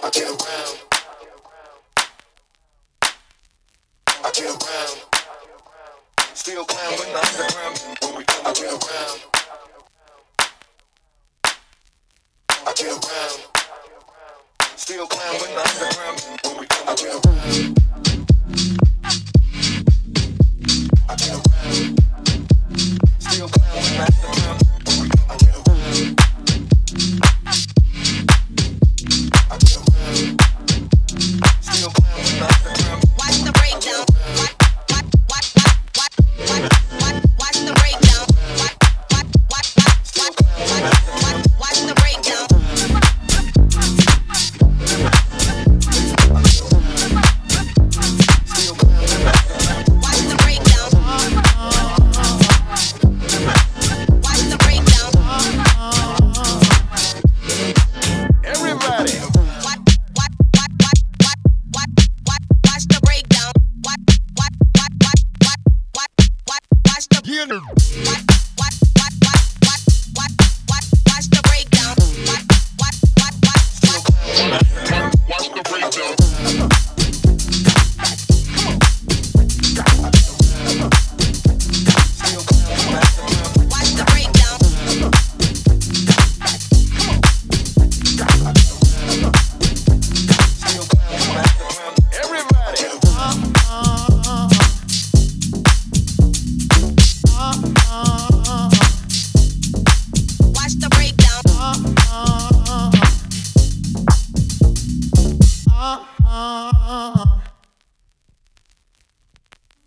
I get around. I get around. Still clown with the underground. When we come, I get around. I get around. Still clown with the around. I get around. Here. Ah.